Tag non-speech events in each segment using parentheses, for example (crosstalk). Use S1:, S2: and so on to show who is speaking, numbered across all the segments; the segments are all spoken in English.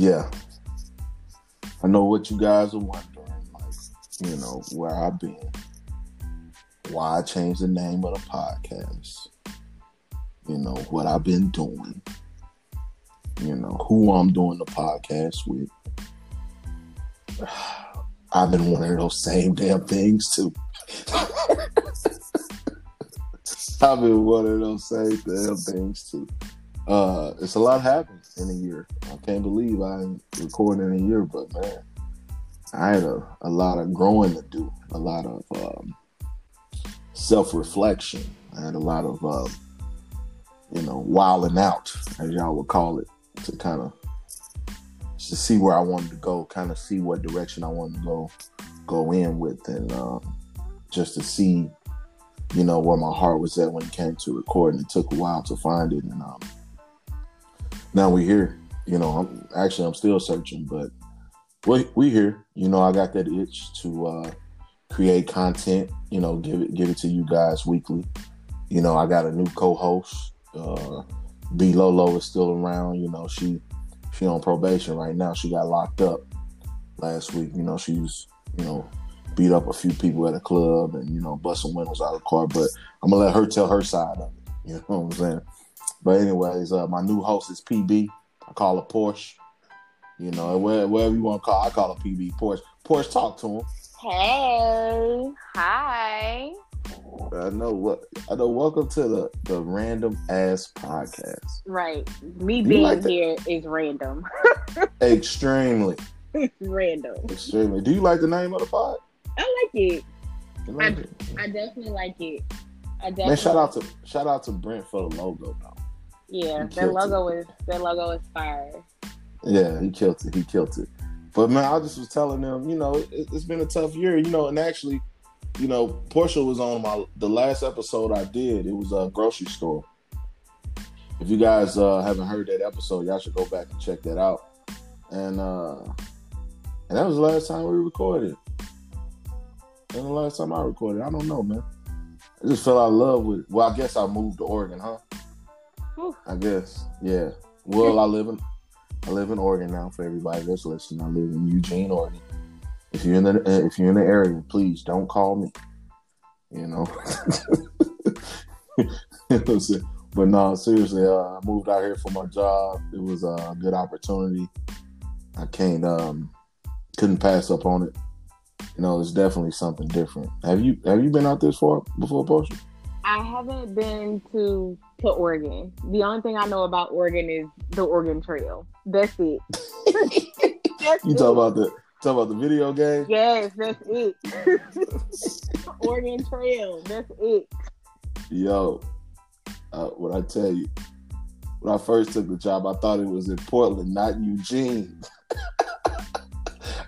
S1: yeah, I know what you guys are wondering, like, you know, where I've been, why I changed the name of the podcast, you know, what I've been doing, you know, who I'm doing the podcast with. (sighs) I've been one of those same damn things too. (laughs) I've been one of those same damn things too. Uh, it's a lot happened in a year. I can't believe I recording in a year, but man, I had a, a lot of growing to do, a lot of um, self reflection. I had a lot of, uh, you know, wilding out, as y'all would call it, to kind of to see where I wanted to go, kind of see what direction I wanted to go, go in with, and um, just to see, you know, where my heart was at when it came to recording. It took a while to find it, and um, now we're here. You know, I'm actually I'm still searching, but we we here. You know, I got that itch to uh, create content. You know, give it give it to you guys weekly. You know, I got a new co-host. Uh, B Lolo is still around. You know, she she on probation right now. She got locked up last week. You know, she's you know beat up a few people at a club and you know busting windows out of the car. But I'm gonna let her tell her side of it. You know what I'm saying? But anyways, uh, my new host is PB. I call her Porsche. You know, wherever you want to call, I call her PB Porsche. Porsche, talk to him.
S2: Hey, hi.
S1: I know what I know. Welcome to the the random ass podcast.
S2: Right, me being like here is random. (laughs)
S1: Extremely
S2: random.
S1: Extremely. Do you like the name of the pod?
S2: I like it. Like I, it? I definitely like it. I definitely.
S1: Man, shout out to shout out to Brent for the logo though.
S2: Yeah, that logo it. is that logo is fire.
S1: Yeah, he killed it. He killed it. But man, I just was telling them, you know, it, has been a tough year, you know, and actually, you know, Portia was on my the last episode I did. It was a grocery store. If you guys uh, haven't heard that episode, y'all should go back and check that out. And uh and that was the last time we recorded. And the last time I recorded, I don't know, man. I just fell out of love with. Well, I guess I moved to Oregon, huh? Whew. I guess, yeah. Well, I live in I live in Oregon now. For everybody that's listening, I live in Eugene, Oregon. If you're in the uh, if you're in the area, please don't call me. You know. (laughs) but no, seriously, uh, I moved out here for my job. It was a good opportunity. I can't um couldn't pass up on it. You know, it's definitely something different. Have you have you been out this far before, Portia?
S2: I haven't been to to Oregon. The only thing I know about Oregon is the Oregon Trail. That's it. (laughs)
S1: that's you it. talk about the talk about the video game?
S2: Yes, that's it. (laughs) Oregon Trail. That's it.
S1: Yo, uh, what I tell you, when I first took the job, I thought it was in Portland, not Eugene. (laughs)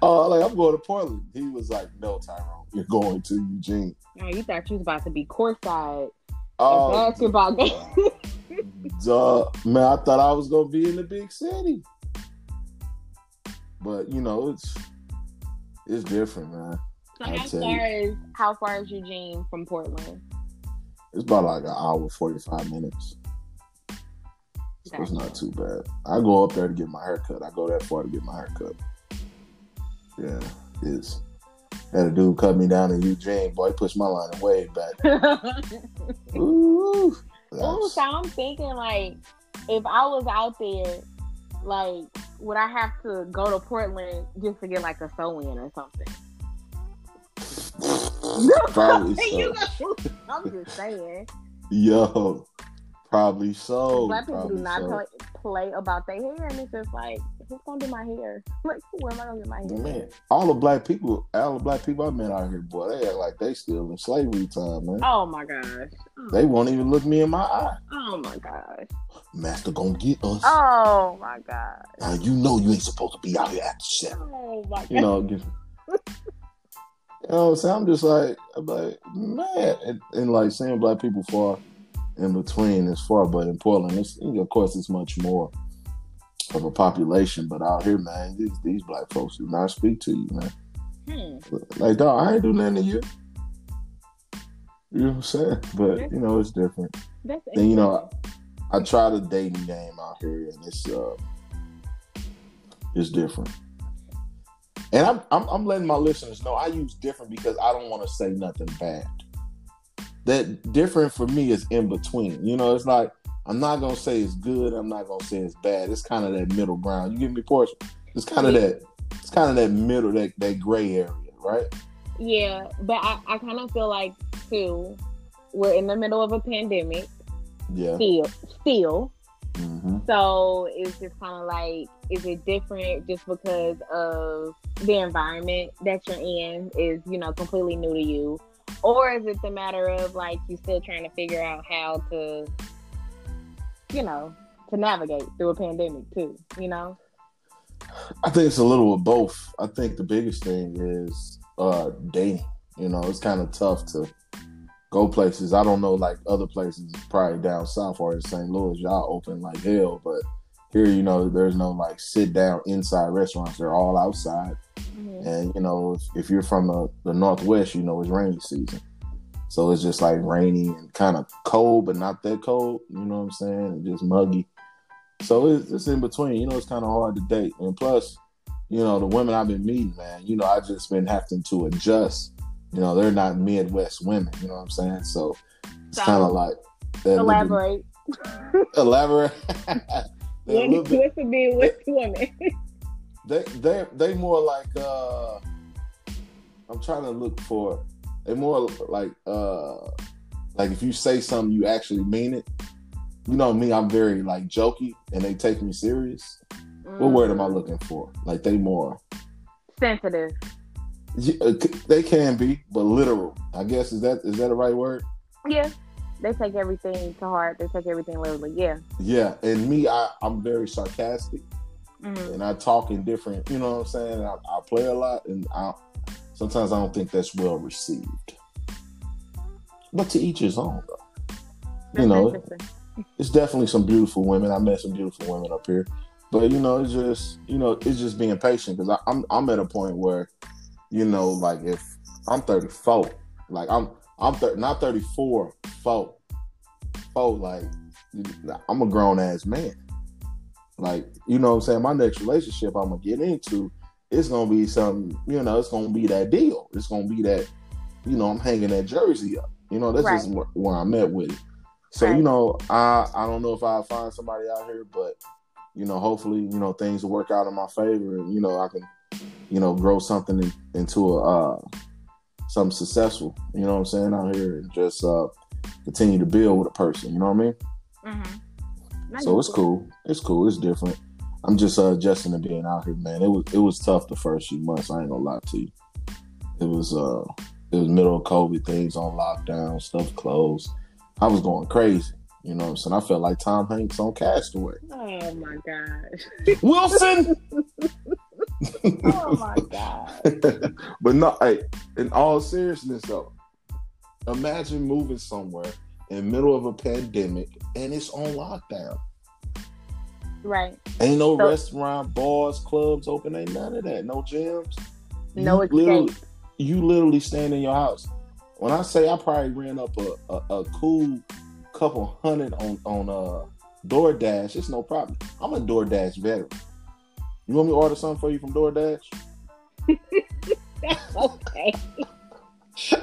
S1: oh, like I'm going to Portland. He was like, "No, Tyrone, you're going to Eugene."
S2: Oh, you thought you was about to be courtside oh, basketball game. (laughs)
S1: duh, man, I thought I was gonna be in the big city, but you know, it's it's different, man.
S2: So how far is how far is Eugene from Portland?
S1: It's about like an hour forty five minutes. So it's not too bad. I go up there to get my haircut. I go that far to get my haircut. Yeah, it's had a dude cut me down in Eugene. Boy, he pushed my line way back. (laughs)
S2: Ooh, Ooh, so I'm thinking like, if I was out there, like, would I have to go to Portland just to get like a sew in or something? (laughs)
S1: Probably (laughs) so.
S2: I'm just saying.
S1: Yo, probably so.
S2: Black people do not so. play, play about their hair, and it's just like who's gonna do my hair? Like, where am I gonna get my hair? Man,
S1: all the black people, all the black people I met out here, boy, they act like they still in slavery time, man.
S2: Oh my gosh.
S1: Oh. They won't even look me in my eye.
S2: Oh my gosh.
S1: Master gonna get us.
S2: Oh my god.
S1: Now you know you ain't supposed to be out here after seven.
S2: Oh my god.
S1: You know, you know, so I'm just like, I'm like, man, and, and like seeing black people far in between is far, but in Portland, it's, of course, it's much more of a population, but out here, man, these, these black folks do not speak to you, man. Hmm. Like, dog, I ain't do nothing to you. You know what I'm saying? But that's, you know, it's different. That's and you know, I, I try the dating game out here, and it's uh, is different. And I'm, I'm I'm letting my listeners know I use different because I don't want to say nothing bad. That different for me is in between. You know, it's like I'm not gonna say it's good. I'm not gonna say it's bad. It's kind of that middle ground. You give me portion. It's kind of that. It's kind of that middle, that that gray area, right?
S2: Yeah, but I, I kind of feel like too, we're in the middle of a pandemic.
S1: Yeah.
S2: Still, still.
S1: hmm
S2: So it's just kind of like, is it different just because of the environment that you're in is, you know, completely new to you? Or is it the matter of like you still trying to figure out how to, you know, to navigate through a pandemic too, you know?
S1: I think it's a little of both. I think the biggest thing is uh dating. You know, it's kind of tough to go places. I don't know, like other places, probably down south or in St. Louis, y'all open like hell. But here, you know, there's no like sit down inside restaurants. They're all outside. And you know, if, if you're from the, the northwest, you know it's rainy season. So it's just like rainy and kind of cold, but not that cold. You know what I'm saying? And just muggy. So it's, it's in between. You know, it's kind of hard to date. And plus, you know, the women I've been meeting, man, you know, I've just been having to adjust. You know, they're not Midwest women. You know what I'm saying? So it's kind of like little bit-
S2: Elaborate. (laughs)
S1: elaborate. (laughs) A
S2: What, what's the deal with women?
S1: they they they more like uh I'm trying to look for they more like uh like if you say something you actually mean it. You know me, I'm very like jokey and they take me serious. What word am I
S2: Mm,
S1: looking for? Like they more
S2: Sensitive.
S1: Yeah, uh, they can be, but literal. I guess is that is that the right word?
S2: Yeah. They take everything to heart. They take everything literally. Yeah.
S1: Yeah, and me, I I'm very sarcastic
S2: Mhm.
S1: and I talk in different. You know what I'm saying? I, I play a lot, and I sometimes I don't think that's well received. But to each his own, though. You know, it's definitely some beautiful women. I met some beautiful women up here, but you know, it's just you know, it's just being patient because I'm I'm at a point where, you know, like if I'm 34, like I'm I'm thir- not 34, four, four, like I'm a grown ass man. Like you know, what I'm saying my next relationship I'm gonna get into, it's gonna be something. You know, it's gonna be that deal. It's gonna be that. You know, I'm hanging that jersey up. You know, that's just where, where I'm at with it. So
S2: Right.
S1: you know, I I don't know if I'll find somebody out here, but you know, hopefully, you know, things will work out in my favor, and you know, I can, you know, grow something in, into a uh, something successful. You know what I'm saying out here, and just uh, continue to build with a person. You know what I mean?
S2: Mm-hmm.
S1: So it's cool. It's cool. It's different. I'm just uh, adjusting to being out here, man. It was it was tough the first few months. I ain't gonna lie to you. It was uh it was middle of COVID, things on lockdown, stuff closed. I was going crazy. You know what I'm saying? I felt like Tom Hanks on Cast Away.
S2: Oh my gosh.
S1: Wilson. (laughs) (laughs)
S2: Oh my god.
S1: but no, hey, in all seriousness though, imagine moving somewhere in the middle of a pandemic and it's on lockdown.
S2: Right.
S1: Ain't no
S2: So-
S1: restaurant, bars, clubs open. Ain't none of that. No gyms.
S2: No
S1: You literally,
S2: escape.
S1: you literally stand in your house. When I say I probably ran up a, a, a cool couple hundred on on uh DoorDash, it's no problem. I'm a DoorDash veteran. You want me to order something for you from DoorDash? (laughs)
S2: okay. (laughs)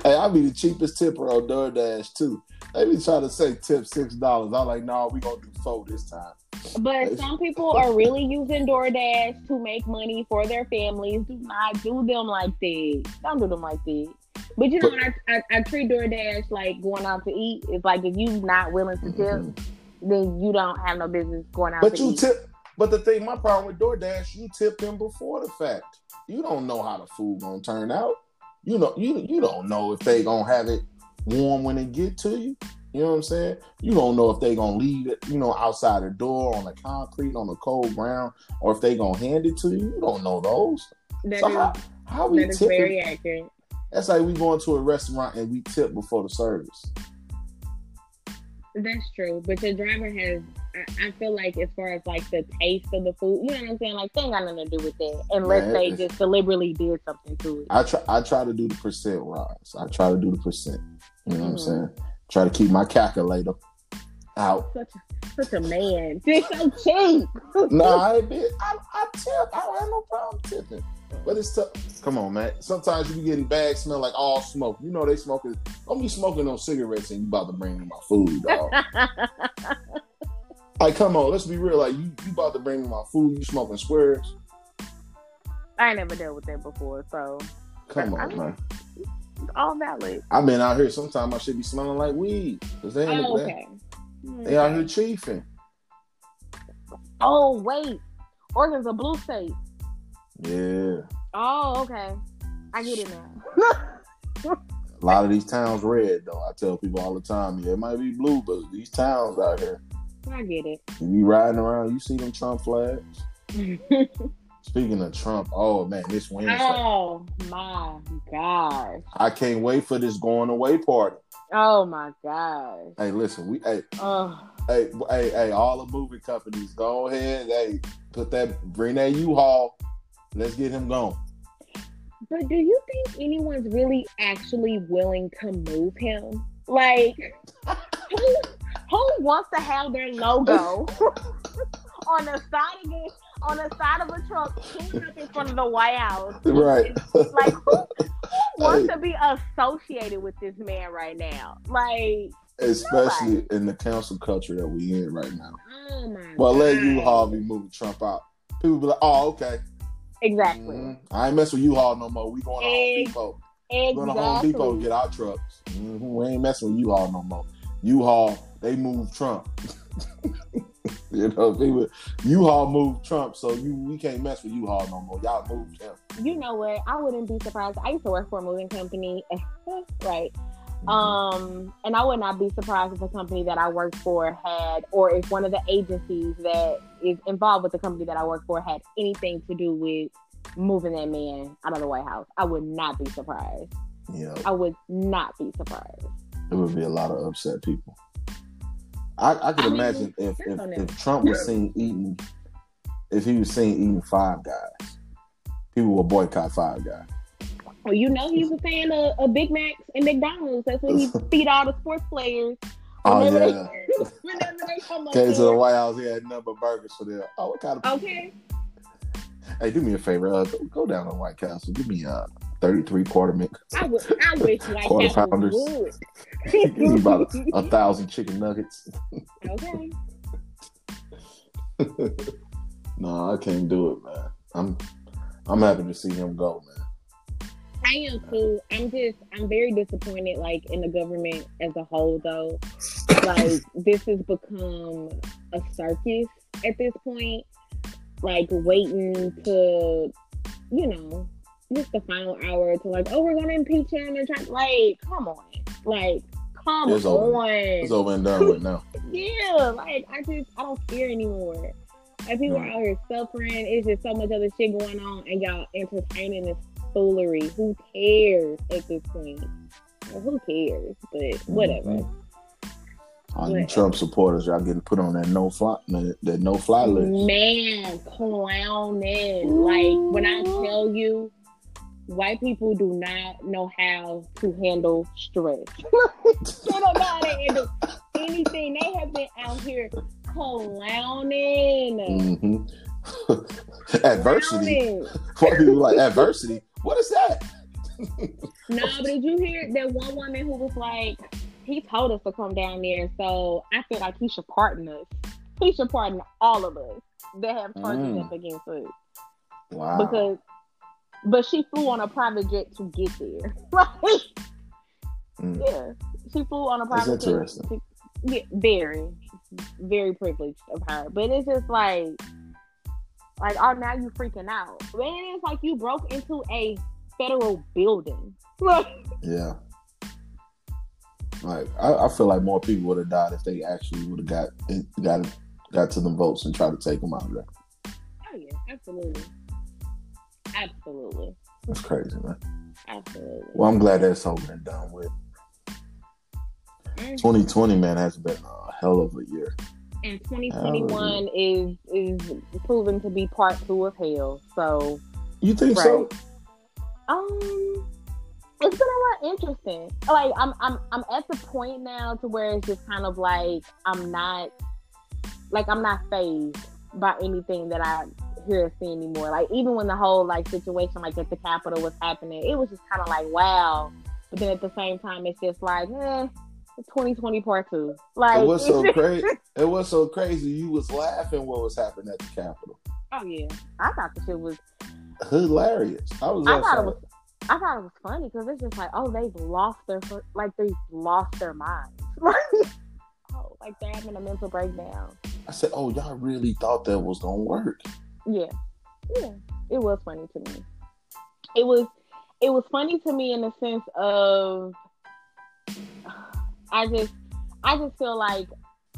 S1: Hey, I'll be the cheapest tipper on DoorDash too. They be trying to say tip six dollars. I'm like, no, nah, we gonna do four this time.
S2: But some (laughs) people are really using DoorDash to make money for their families. Do not do them like that. Don't do them like that. But you know,
S1: But-
S2: I, I, I treat DoorDash like going out to eat. It's like if you're not willing to tip,
S1: Mhm.
S2: then you don't have no business going out
S1: But
S2: to
S1: you
S2: eat.
S1: tip. But the thing, my problem with DoorDash, you tip them before the fact. You don't know how the food gonna turn out. You know, you you don't know if they gonna have it warm when it get to you. You know what I'm saying? You don't know if they're gonna leave it, you know, outside the door on the concrete on the cold ground, or if they're gonna hand it to you. You don't know those.
S2: That
S1: So
S2: is-
S1: how how we
S2: that is
S1: tipping?
S2: very accurate.
S1: That's like we going to a restaurant and we tip before the service.
S2: That's true, but your driver has. I, I feel like as far as like the taste of the food, you know what I'm saying? Like they ain't got nothing to do with that, unless
S1: Man,
S2: they just deliberately did something to it.
S1: I try I try to do the percent rise. I try to do the percent. You know what I'm
S2: Mhm.
S1: saying? Try to keep my calculator out.
S2: Such a, such a man. You're so cheap.
S1: nah, I ain't been. I, I tip. I don't have no problem tipping. But it's tough. Come on, man. Sometimes you be getting bags smell like all smoke. You know they smoking. Don't be smoking no cigarettes and you about to bring me my food, dog. (laughs) like, come on, let's be real. Like, you, you about to bring me my food. You smoking squares?
S2: I ain't never dealt with that before, so
S1: Come on,
S2: mean,
S1: man.
S2: All valid.
S1: I've been out here. Sometimes I should be smelling like weed because they ain't
S2: Oh, hmm.
S1: they,
S2: okay.
S1: out here chiefing.
S2: Oh wait, Oregon's a blue state.
S1: Yeah,
S2: Oh, okay. I get it now. (laughs)
S1: a lot of these towns red though. I tell people all the time, yeah, it might be blue, but these towns out here,
S2: I get it.
S1: you be riding around, you see them Trump flags. (laughs) Speaking of Trump, oh man, this Wednesday,
S2: oh my gosh.
S1: I can't wait for this going away party.
S2: Oh my gosh.
S1: Hey, listen, we hey
S2: Oh,
S1: hey hey hey, all the movie companies, go ahead, hey, put that bring that U-Haul. Let's get him going.
S2: but do you think anyone's really actually willing to move him? Like, (laughs) who, who wants to have their logo (laughs) on the side of the on the side of a truck up in front of the White House? (laughs)
S1: Right.
S2: Like, who, who wants
S1: Hey.
S2: to be associated with this man right now? Like,
S1: Especially in the cancel culture that we in right now.
S2: oh my.
S1: Well, let. U-Haul be moving Trump out. People be like, oh, okay.
S2: Exactly.
S1: Mhm. I ain't messing with U-Haul no more. We going to Home Depot. We going to Home Depot to get our trucks. Mhm. We ain't messing with U-Haul no more. U-Haul, they moved Trump. (laughs) (laughs) you know, people, U-Haul moved Trump, so you we can't mess with U-Haul no more. Y'all moved him.
S2: you know what? I wouldn't be surprised. I used to work for a moving company, (laughs) right?
S1: Mhm.
S2: Um, and I would not be surprised if a company that I worked for had, or if one of the agencies that is involved with the company that I work for had anything to do with moving that man out of the White House. I would not be surprised.
S1: know,
S2: I would not be surprised.
S1: it would be a lot of upset people. I, I could
S2: I
S1: imagine
S2: mean,
S1: if,
S2: if,
S1: if, Trump was seen eating, if he was seen eating Five Guys, people would boycott Five Guys.
S2: Well, you know he was paying a, a Big Macs and McDonald's. That's when he (laughs) feed all the sports players.
S1: Oh yeah. (laughs)
S2: They,
S1: Came to the White House, he had number burgers for them. Oh, what kind of
S2: okay?
S1: Hey, do me a favor. Uh, go down to White Castle. Give me a 33 quarter minutes.
S2: I, w- I wish i
S1: quarter pounders. (laughs) About a, a, (laughs) thousand chicken nuggets.
S2: okay.
S1: no, (laughs) nah, I can't do it, man. I'm I'm happy to see him go, man.
S2: I am too. I'm just I'm very disappointed like in the government as a whole though. like this has become a circus at this point. Like waiting to you know, just the final hour to like, oh, we're gonna impeach him and try. Like, come on, like, come
S1: It's over.
S2: on.
S1: It's over and done with now. (laughs)
S2: Yeah, like I just I don't care anymore. Like people are
S1: Mm.
S2: out here suffering. It's just so much other shit going on, and y'all entertaining this foolery. Who cares at this point? Well, who cares? But whatever.
S1: Mhm. All you Trump supporters, y'all getting put on that no fly that, that no fly list.
S2: Man, clowning. Like when I tell you, white people do not know how to handle stress. (laughs) they don't know how to handle anything. They have been out here clowning.
S1: hmm (laughs) adversity. What people like adversity? What is that? (laughs)
S2: No, but did you hear that one woman who was like, he told us to come down there, so I feel like he should pardon us. He should pardon all of us that have charges
S1: Mm.
S2: up against us.
S1: Wow.
S2: Because, but she flew on a private jet to get there. (laughs) Like,
S1: Mm.
S2: yeah, she flew on a private jet. to- Yeah, very, very privileged of her. But it's just like, like, oh, now you freaking out. But it is like you broke into a federal building. (laughs)
S1: Yeah. Like I, I feel like more people would have died if they actually would have got got got to the votes and tried to take them out of there.
S2: Oh yeah, absolutely, absolutely,
S1: That's crazy, man.
S2: absolutely.
S1: Well, I'm glad that's over and done with.
S2: Mm.
S1: 2020, man, has been a hell of a year.
S2: And 2021 is is proven to be part two of hell. So,
S1: You think so?
S2: Right. um, it's been a lot interesting. Like I'm I'm I'm at the point now to where it's just kind of like I'm not like I'm not fazed by anything that I see anymore. Like even when the whole like situation like at the Capitol was happening, it was just kind of like wow. But then at the same time, it's just like, eh, 2020 part two. Like
S1: it was so (laughs) crazy. It was so crazy. You was laughing what was happening at the Capitol.
S2: Oh yeah, I thought the shit was
S1: hilarious. I was.
S2: I thought it was. I thought it was funny because it's just like, oh, they've lost their like they've lost their minds. (laughs) oh, like they're having a mental breakdown.
S1: I said, oh, y'all really thought that was gonna work?
S2: Yeah, yeah, it was funny to me. It was, it was funny to me in the sense of, I just, I just feel like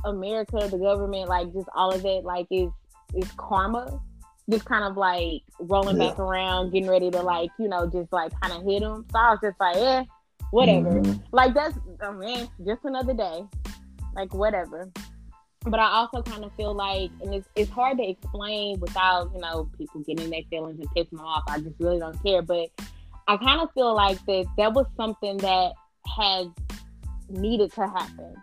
S2: America, the government, like just all of it, like is is karma just kind of like rolling yeah. back around, getting ready to like, you know, just like kind of hit them. So I was just like, yeah, whatever. Mm-hmm. Like that's, I mean, just another day. Like whatever. But I also kind of feel like, and it's, it's hard to explain without, you know, people getting their feelings and pissing them off. I just really don't care. But I kind of feel like that that was something that has needed to happen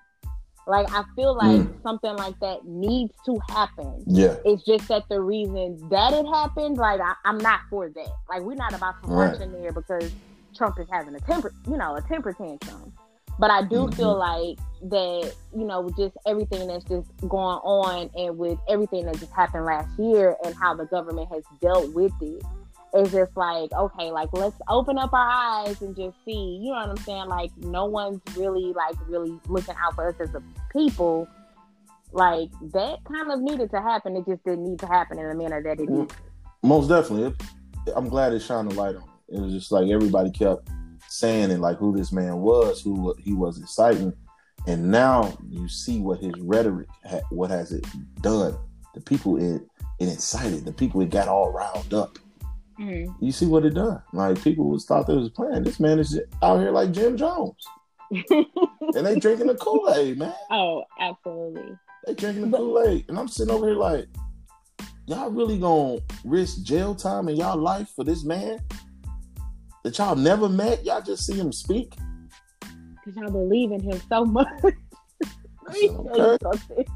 S2: like I feel like mm. something like that needs to happen.
S1: Yeah.
S2: It's just that the reason that it happened, like I, am not for that. Like we're not about to march right. in there because Trump is having a temper, you know, a temper tantrum. But I do mm-hmm. feel like that, you know, just everything that's just going on and with everything that just happened last year and how the government has dealt with it it's just like okay like let's open up our eyes and just see you know what i'm saying? Like no one's really like really looking out for us as a people. Like that kind of needed to happen. It just didn't need to happen in the manner that it did
S1: most definitely. I'm glad it shined a light on it. It was just like everybody kept saying and like who this man was who he was exciting and now you see what his rhetoric what has it done the people it it incited the people it got all riled up Mm-hmm. You see what it done. Like people was thought they was playing. This man is out here like Jim Jones. (laughs) and they drinking the Kool-Aid, man.
S2: Oh, absolutely.
S1: They drinking the Kool-Aid. And I'm sitting over here like, y'all really gonna risk jail time in y'all life for this man that y'all never met? Y'all just see him speak?
S2: Because y'all believe in him so much. (laughs)
S1: okay.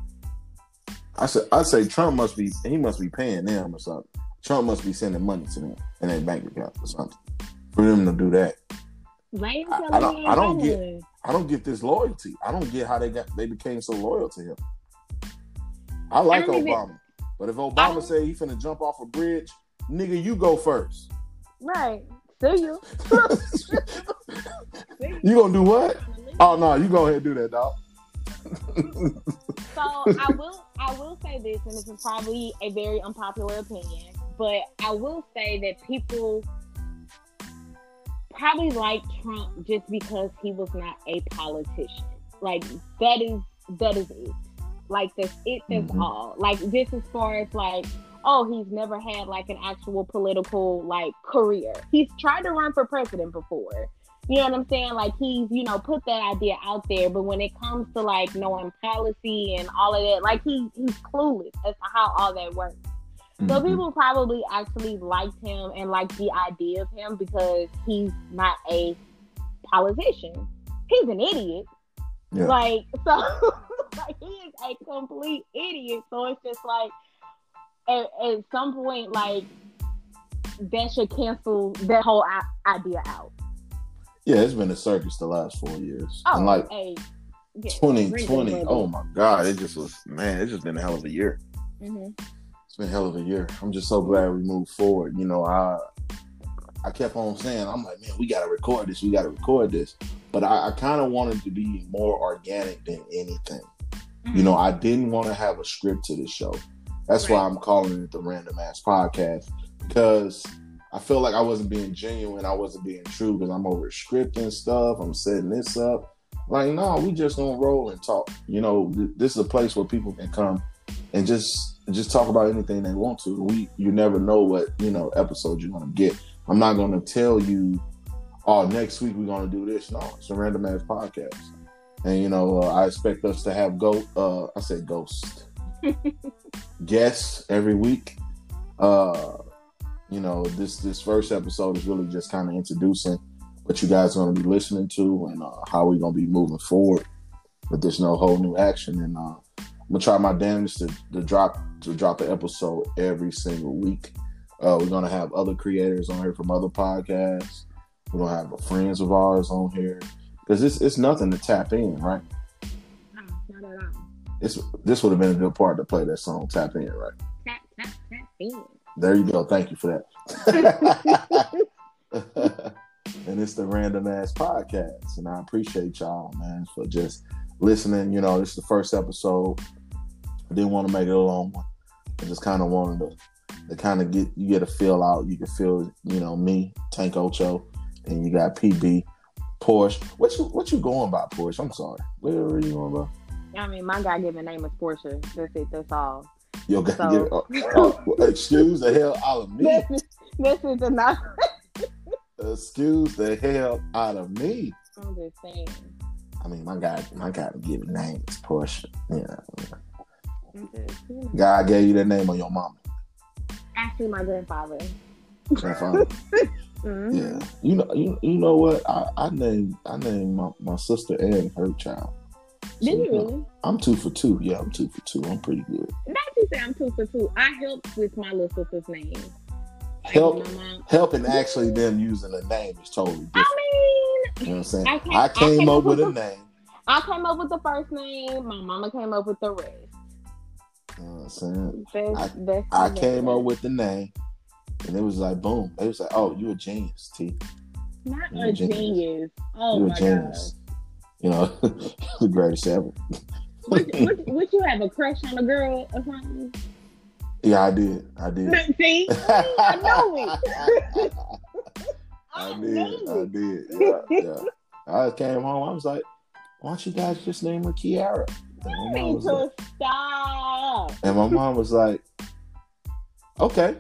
S1: I said I say Trump must be he must be paying them or something. Trump must be sending money to them in their bank account or something for them to do that. I, I, don't. I don't get. I don't get this loyalty. I don't get how they got. They became so loyal to him. I like I Obama, even, but if Obama say he finna jump off a bridge, nigga, you go first.
S2: Right. See you.
S1: you gonna do what? Oh no, you go ahead and do that, dog.
S2: so I will. I will say this, and this is probably a very unpopular opinion. But I will say that people probably like Trump just because he was not a politician. Like that is that is it. Like that's it. That's mm-hmm. all. Like this as far as like oh he's never had like an actual political like career. He's tried to run for president before. You know what I'm saying? Like he's, you know, put that idea out there, but when it comes to like knowing policy and all of that, like he he's clueless as to how all that works. So mm-hmm. people probably actually liked him and liked the idea of him because he's not a politician. He's an idiot. Yeah. Like (laughs) so like he is a complete idiot. So it's just like at, at some point like that should cancel that whole idea out.
S1: Yeah, it's been a circus the last four years. Oh, and like hey, yeah, 2020, oh my God, it just was, man, it's just been a hell of a year. Mm-hmm it's been a hell of a year. I'm just so glad we moved forward. You know, I I kept on saying, I'm like, man, we gotta record this, we gotta record this. But I, I kind of wanted to be more organic than anything. Mm-hmm. You know, I didn't want to have a script to this show. That's right. why I'm calling it the Random Ass Podcast because I feel like I wasn't being genuine. I wasn't being true because I'm over scripting stuff. I'm setting this up. Like, no, we just gonna roll and talk. You know, th- this is a place where people can come and just just talk about anything they want to. We you never know what you know episode you're gonna get. I'm not gonna tell you, oh, next week we're gonna do this. No, it's a random ass podcast, and you know uh, I expect us to have go. Uh, I said ghost (laughs) guests every week. Uh, you know this this first episode is really just kind of introducing what you guys are going to be listening to and uh, how we're going to be moving forward. But there's no whole new action and uh, I'm gonna try my damnedest to, to drop to drop an episode every single week. Uh, we're gonna have other creators on here from other podcasts. We're gonna have friends of ours on here because it's it's nothing to tap in, right? It's this would have been a good part to play that song "Tap In," right?
S2: Tap, tap, tap in.
S1: There you go. Thank you for that. (laughs) and it's the Random Ass Podcast, and I appreciate y'all, man, for just listening. You know, this is the first episode. I didn't want to make it a long one. I just kind of wanted to, to kind of get you get a feel out. You can feel, you know, me, Tank Ocho, and you got PB, Porsche. What you what you going by, Porsche? I'm sorry. Where are you going by?
S2: I mean, my God given name is Portia. That's it. That's all.
S1: Yo,
S2: So-
S1: get, uh, uh, excuse the hell out of me.
S2: This is enough.
S1: Excuse the hell out of me.
S2: I'm just saying.
S1: I mean, my guy, my guy given name is Portia. Yeah,
S2: I'm just, you know.
S1: God gave you that name on your mama.
S2: Actually, my grandfather.
S1: Grandfather. (laughs)
S2: Mhm.
S1: Yeah, you know, you, you know what? I, I named I named my, my sister and her child.
S2: Did you really?
S1: I'm two for two. Yeah, I'm two for two. I'm pretty good.
S2: Not to say I'm two for two. I helped with my little sister's name.
S1: Help,
S2: mom.
S1: helping actually them using the name is totally different.
S2: I mean,
S1: You know what I'm saying?
S2: I can't-
S1: I
S2: I
S1: came
S2: came
S1: up with a name.
S2: I came up with the first name. My mama came up with the rest.
S1: You know what I'm saying?
S2: That's, that's
S1: I came up with the name, and it was like boom. It was like, oh, you a genius, T.
S2: not a
S1: a genius.
S2: genius. Oh
S1: you a
S2: my god.
S1: genius. You know, (laughs) the greatest ever.
S2: What, (laughs) what, what you have a crush on a girl or something?
S1: Yeah, I did. I did. (laughs)
S2: See, I know it.
S1: I
S2: know
S1: did. I
S2: it.
S1: did. Yeah, yeah. I came home. I was like, why don't you guys just name her Kiara? And my, mom was like,
S2: to stop.
S1: and my mom was like, okay.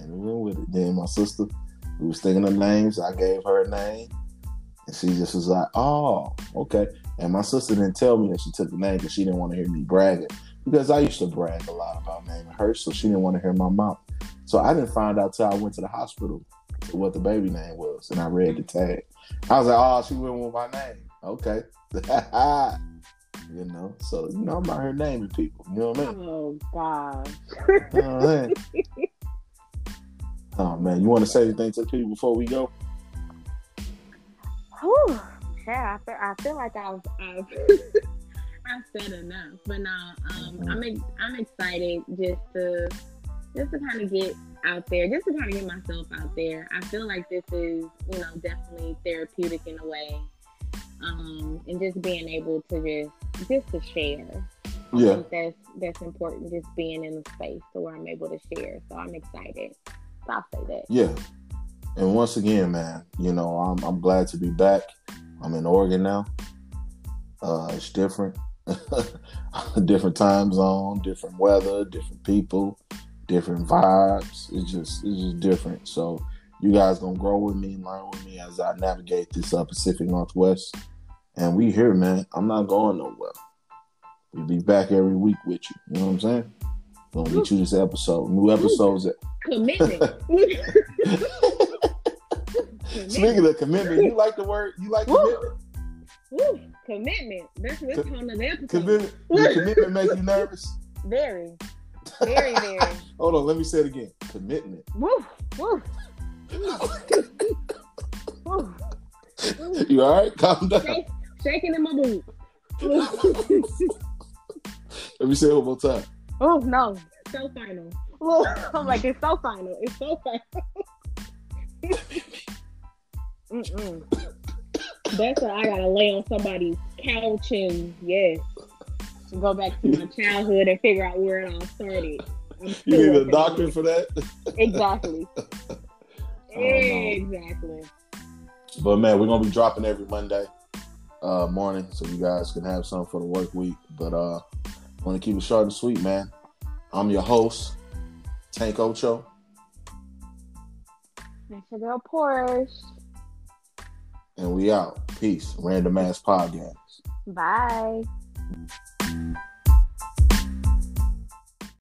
S1: And we went with it. Then my sister, we was thinking of names. I gave her a name. And she just was like, oh, okay. And my sister didn't tell me that she took the name because she didn't want to hear me bragging. Because I used to brag a lot about naming her, so she didn't want to hear my mouth. So I didn't find out till I went to the hospital what the baby name was, and I read the tag. I was like, oh, she went with my name. Okay. (laughs) you know, so you know, I'm out here naming people. You know what I mean?
S2: Oh God.
S1: Oh man. (laughs) oh man, you want to say anything to people before we go?
S2: Whew. Yeah, I feel, I feel like I've I've, I've said enough, but no, um, I'm I'm excited just to just to kind of get out there, just to kind of get myself out there. I feel like this is you know definitely therapeutic in a way, um, and just being able to just just to share. I
S1: Yeah.
S2: think that's that's important. Just being in a space to where I'm able to share. So I'm excited. So I'll say that.
S1: Yeah. And once again, man, you know, I'm I'm glad to be back. I'm in Oregon now. Uh it's different. (laughs) different time zone, different weather, different people, different vibes. It's just it's just different. So you guys gonna grow with me, learn with me as I navigate this uh, Pacific Northwest. And we here, man. I'm not going nowhere. We'll be back every week with you. You know what I'm saying? Gonna get you this episode. New episodes
S2: Commitment. (laughs) (laughs)
S1: Speaking of commitment, you like the word? You like
S2: Woo.
S1: commitment?
S2: Woo, commitment. That's what's on the episode.
S1: Commitment? Commitment make you nervous?
S2: Very, (laughs) very, very.
S1: Hold on, let me say it again. Commitment.
S2: Woo, woo, woo.
S1: You all right? Calm down.
S2: Shake, shaking in my boot. (laughs)
S1: Let me say it one more time.
S2: oh no, so final. (laughs) I'm like, it's so final. It's so final. Mm-mm. That's why I gotta lay on somebody's couch and yes, go back to my childhood and figure out where it all started. I'm
S1: You need a doctor for that?
S2: Exactly. (laughs) Exactly.
S1: But man, we're gonna be dropping every Monday uh morning so you guys can have some for the work week. But uh wanna keep it short and sweet, man. I'm your host, Tank Ocho.
S2: That's your girl Porsche.
S1: And we out. Peace. Random ass podcast.
S2: Bye.